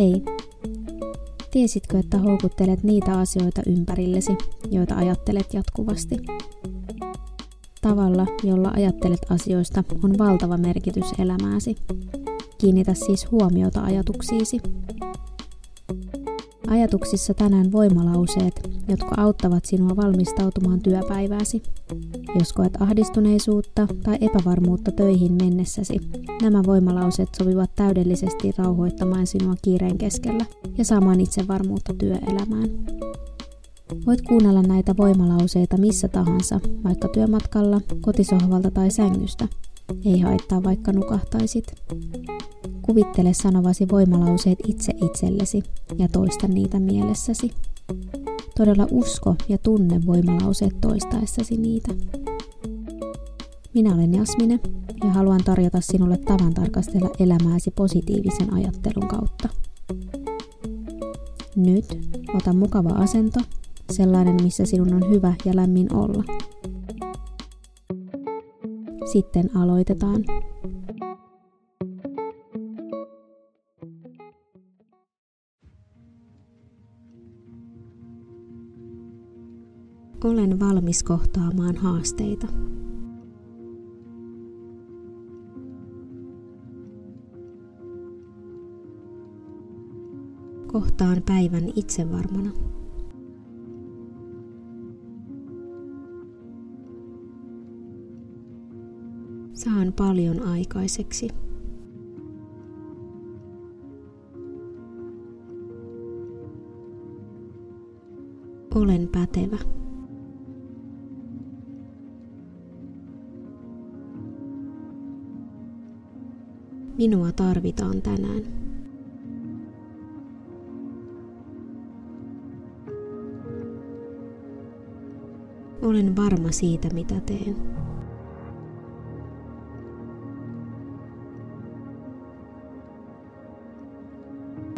Hei! Tiesitkö, että houkuttelet niitä asioita ympärillesi, joita ajattelet jatkuvasti? Tavalla, jolla ajattelet asioista, on valtava merkitys elämääsi. Kiinnitä siis huomiota ajatuksiisi. Ajatuksissa tänään voimalauseet, jotka auttavat sinua valmistautumaan työpäivääsi. Jos koet ahdistuneisuutta tai epävarmuutta töihin mennessäsi, nämä voimalauseet sopivat täydellisesti rauhoittamaan sinua kiireen keskellä ja saamaan itsevarmuutta työelämään. Voit kuunnella näitä voimalauseita missä tahansa, vaikka työmatkalla, kotisohvalta tai sängystä. Ei haittaa vaikka nukahtaisit. Kuvittele sanovasi voimalauseet itse itsellesi ja toista niitä mielessäsi. Todella usko ja tunne voimalauseet toistaessasi niitä. Minä olen Jasmine ja haluan tarjota sinulle tavan tarkastella elämääsi positiivisen ajattelun kautta. Nyt ota mukava asento, sellainen missä sinun on hyvä ja lämmin olla. Sitten aloitetaan. Olen valmis kohtaamaan haasteita. Kohtaan päivän itsevarmana. Saan paljon aikaiseksi. Olen pätevä. Minua tarvitaan tänään. Olen varma siitä, mitä teen.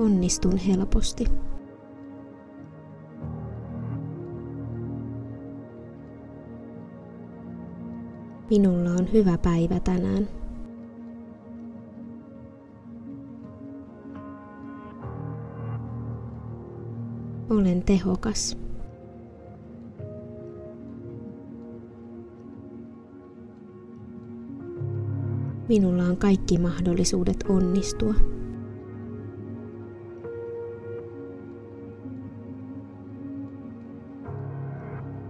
Onnistun helposti. Minulla on hyvä päivä tänään. Olen tehokas. Minulla on kaikki mahdollisuudet onnistua.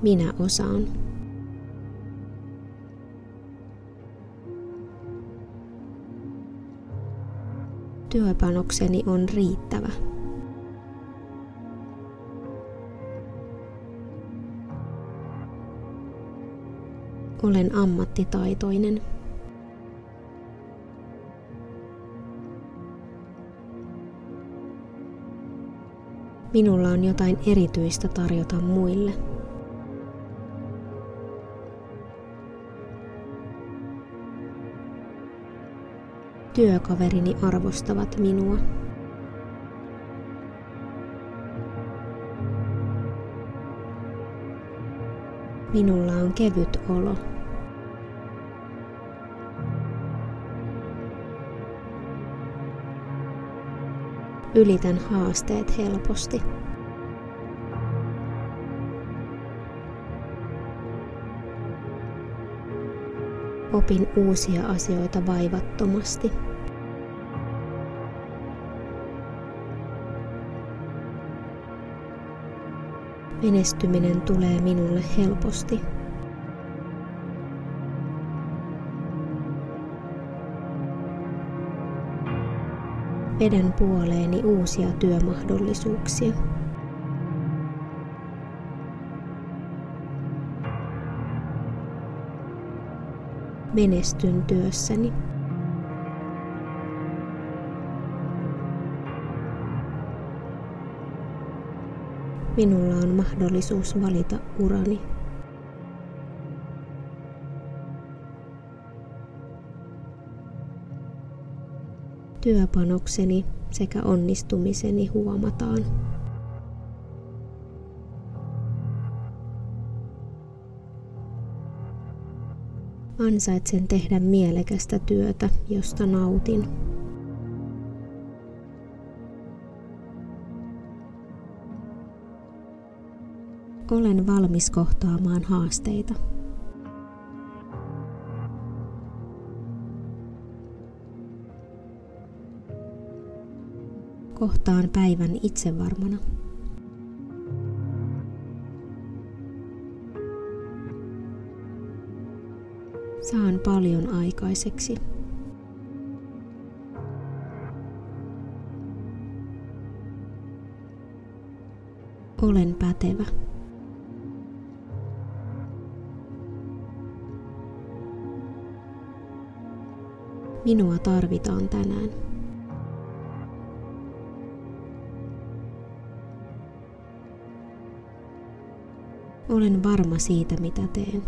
Minä osaan. Työpanokseni on riittävä. Olen ammattitaitoinen. Minulla on jotain erityistä tarjota muille. Työkaverini arvostavat minua. Minulla on kevyt olo. Ylitän haasteet helposti. Opin uusia asioita vaivattomasti. Menestyminen tulee minulle helposti. Vedän puoleeni uusia työmahdollisuuksia. Menestyn työssäni. Minulla on mahdollisuus valita urani. Työpanokseni sekä onnistumiseni huomataan. Ansaitsen tehdä mielekästä työtä, josta nautin. Olen valmis kohtaamaan haasteita. Kohtaan päivän itsevarmana. Saan paljon aikaiseksi. Olen pätevä. Minua tarvitaan tänään. Olen varma siitä, mitä teen.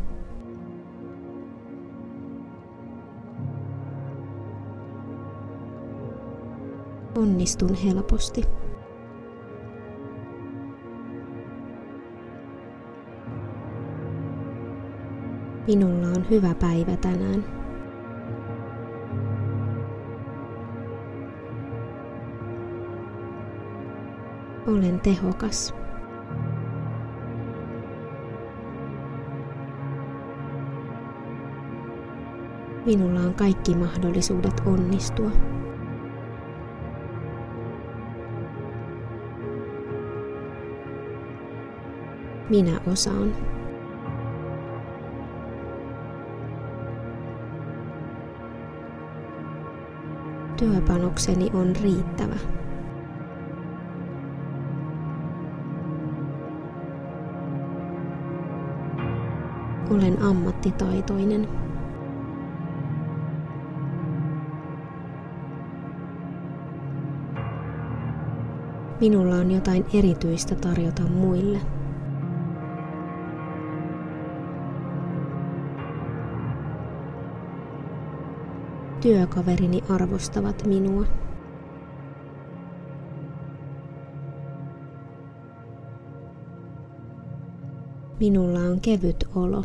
Onnistun helposti. Minulla on hyvä päivä tänään. Olen tehokas. Minulla on kaikki mahdollisuudet onnistua. Minä osaan. Työpanokseni on riittävä. Olen ammattitaitoinen. Minulla on jotain erityistä tarjota muille. Työkaverini arvostavat minua. Minulla on kevyt olo.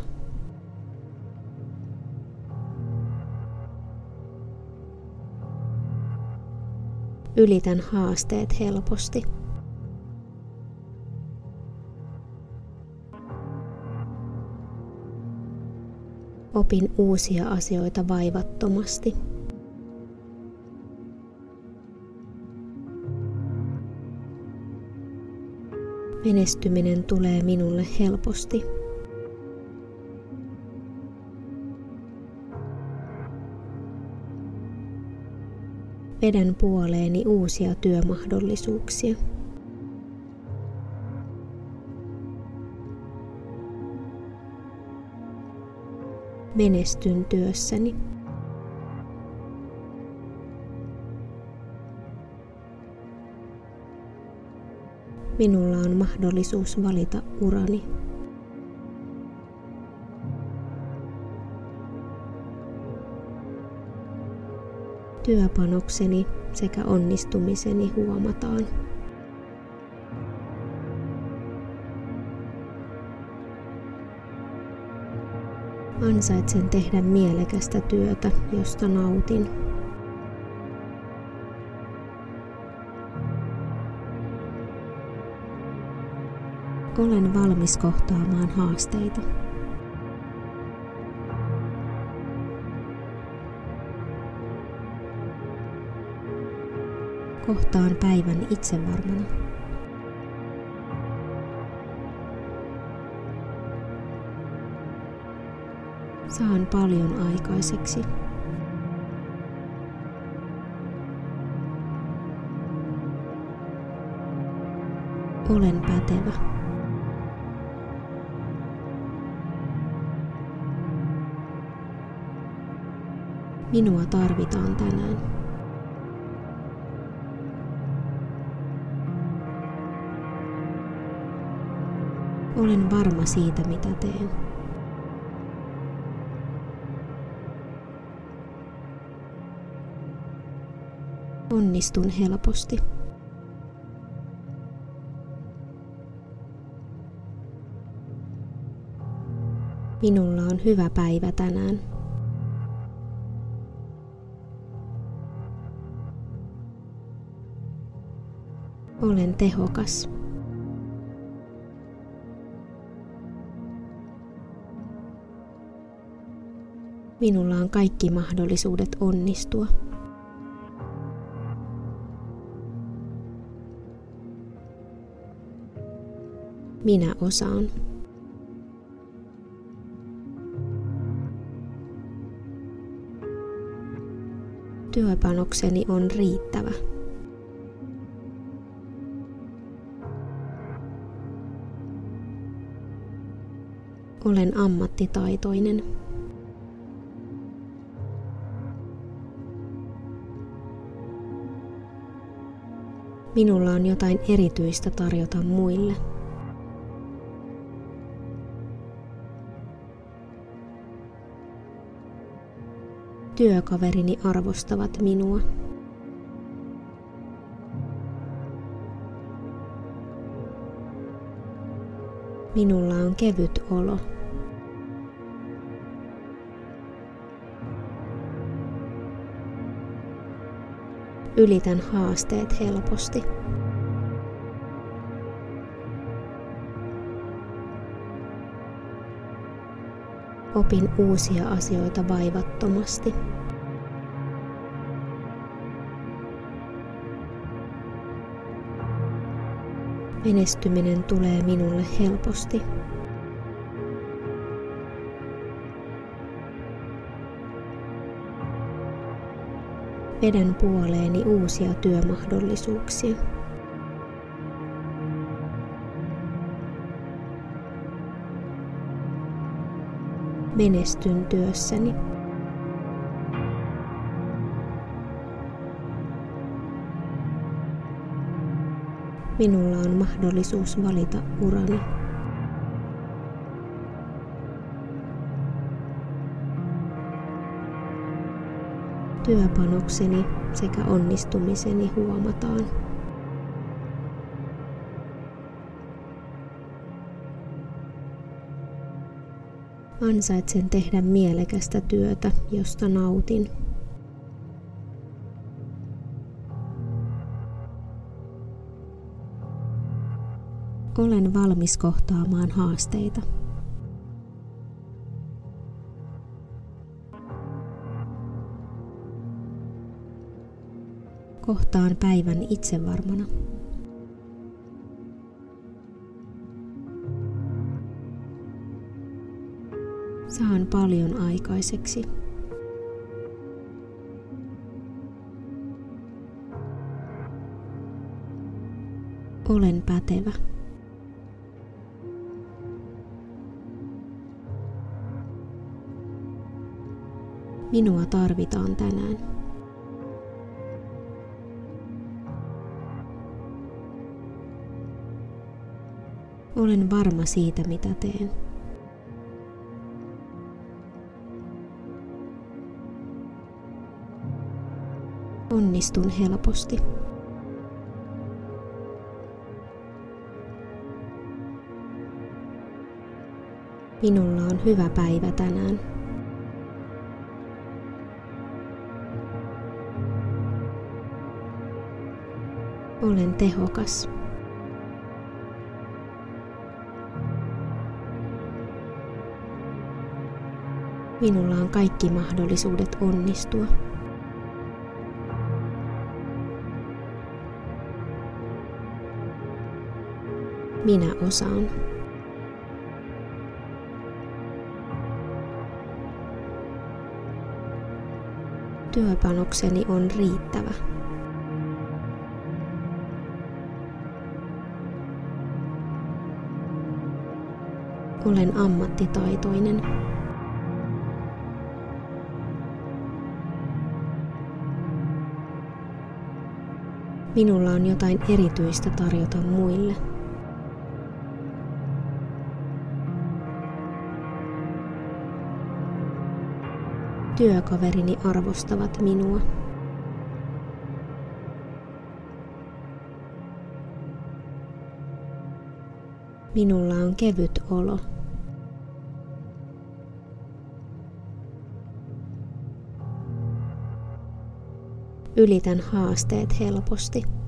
Ylitän haasteet helposti. Opin uusia asioita vaivattomasti. Menestyminen tulee minulle helposti. Vedän puoleeni uusia työmahdollisuuksia. Menestyn työssäni. Minulla on mahdollisuus valita urani. Työpanokseni sekä onnistumiseni huomataan. Ansaitsen tehdä mielekästä työtä, josta nautin. Olen valmis kohtaamaan haasteita. Kohtaan päivän itsevarmana. Saan paljon aikaiseksi. Olen pätevä. Minua tarvitaan tänään. Olen varma siitä, mitä teen. Onnistun helposti. Minulla on hyvä päivä tänään. Olen tehokas. Minulla on kaikki mahdollisuudet onnistua. Minä osaan. Työpanokseni on riittävä. Olen ammattitaitoinen. Minulla on jotain erityistä tarjota muille. Työkaverini arvostavat minua. Minulla on kevyt olo. Ylitän haasteet helposti. Opin uusia asioita vaivattomasti. Menestyminen tulee minulle helposti. Vedän puoleeni uusia työmahdollisuuksia. Menestyn työssäni. Minulla on mahdollisuus valita urani. Työpanokseni sekä onnistumiseni huomataan. Ansaitsen tehdä mielekästä työtä, josta nautin. Olen valmis kohtaamaan haasteita. Kohtaan päivän itsevarmana. Saan paljon aikaiseksi. Olen pätevä. Minua tarvitaan tänään. Olen varma siitä, mitä teen. Onnistun helposti. Minulla on hyvä päivä tänään. Olen tehokas. Minulla on kaikki mahdollisuudet onnistua. Minä osaan. Työpanokseni on riittävä. Olen ammattitaitoinen. Minulla on jotain erityistä tarjota muille. Työkaverini arvostavat minua. Minulla on kevyt olo. Ylitän haasteet helposti.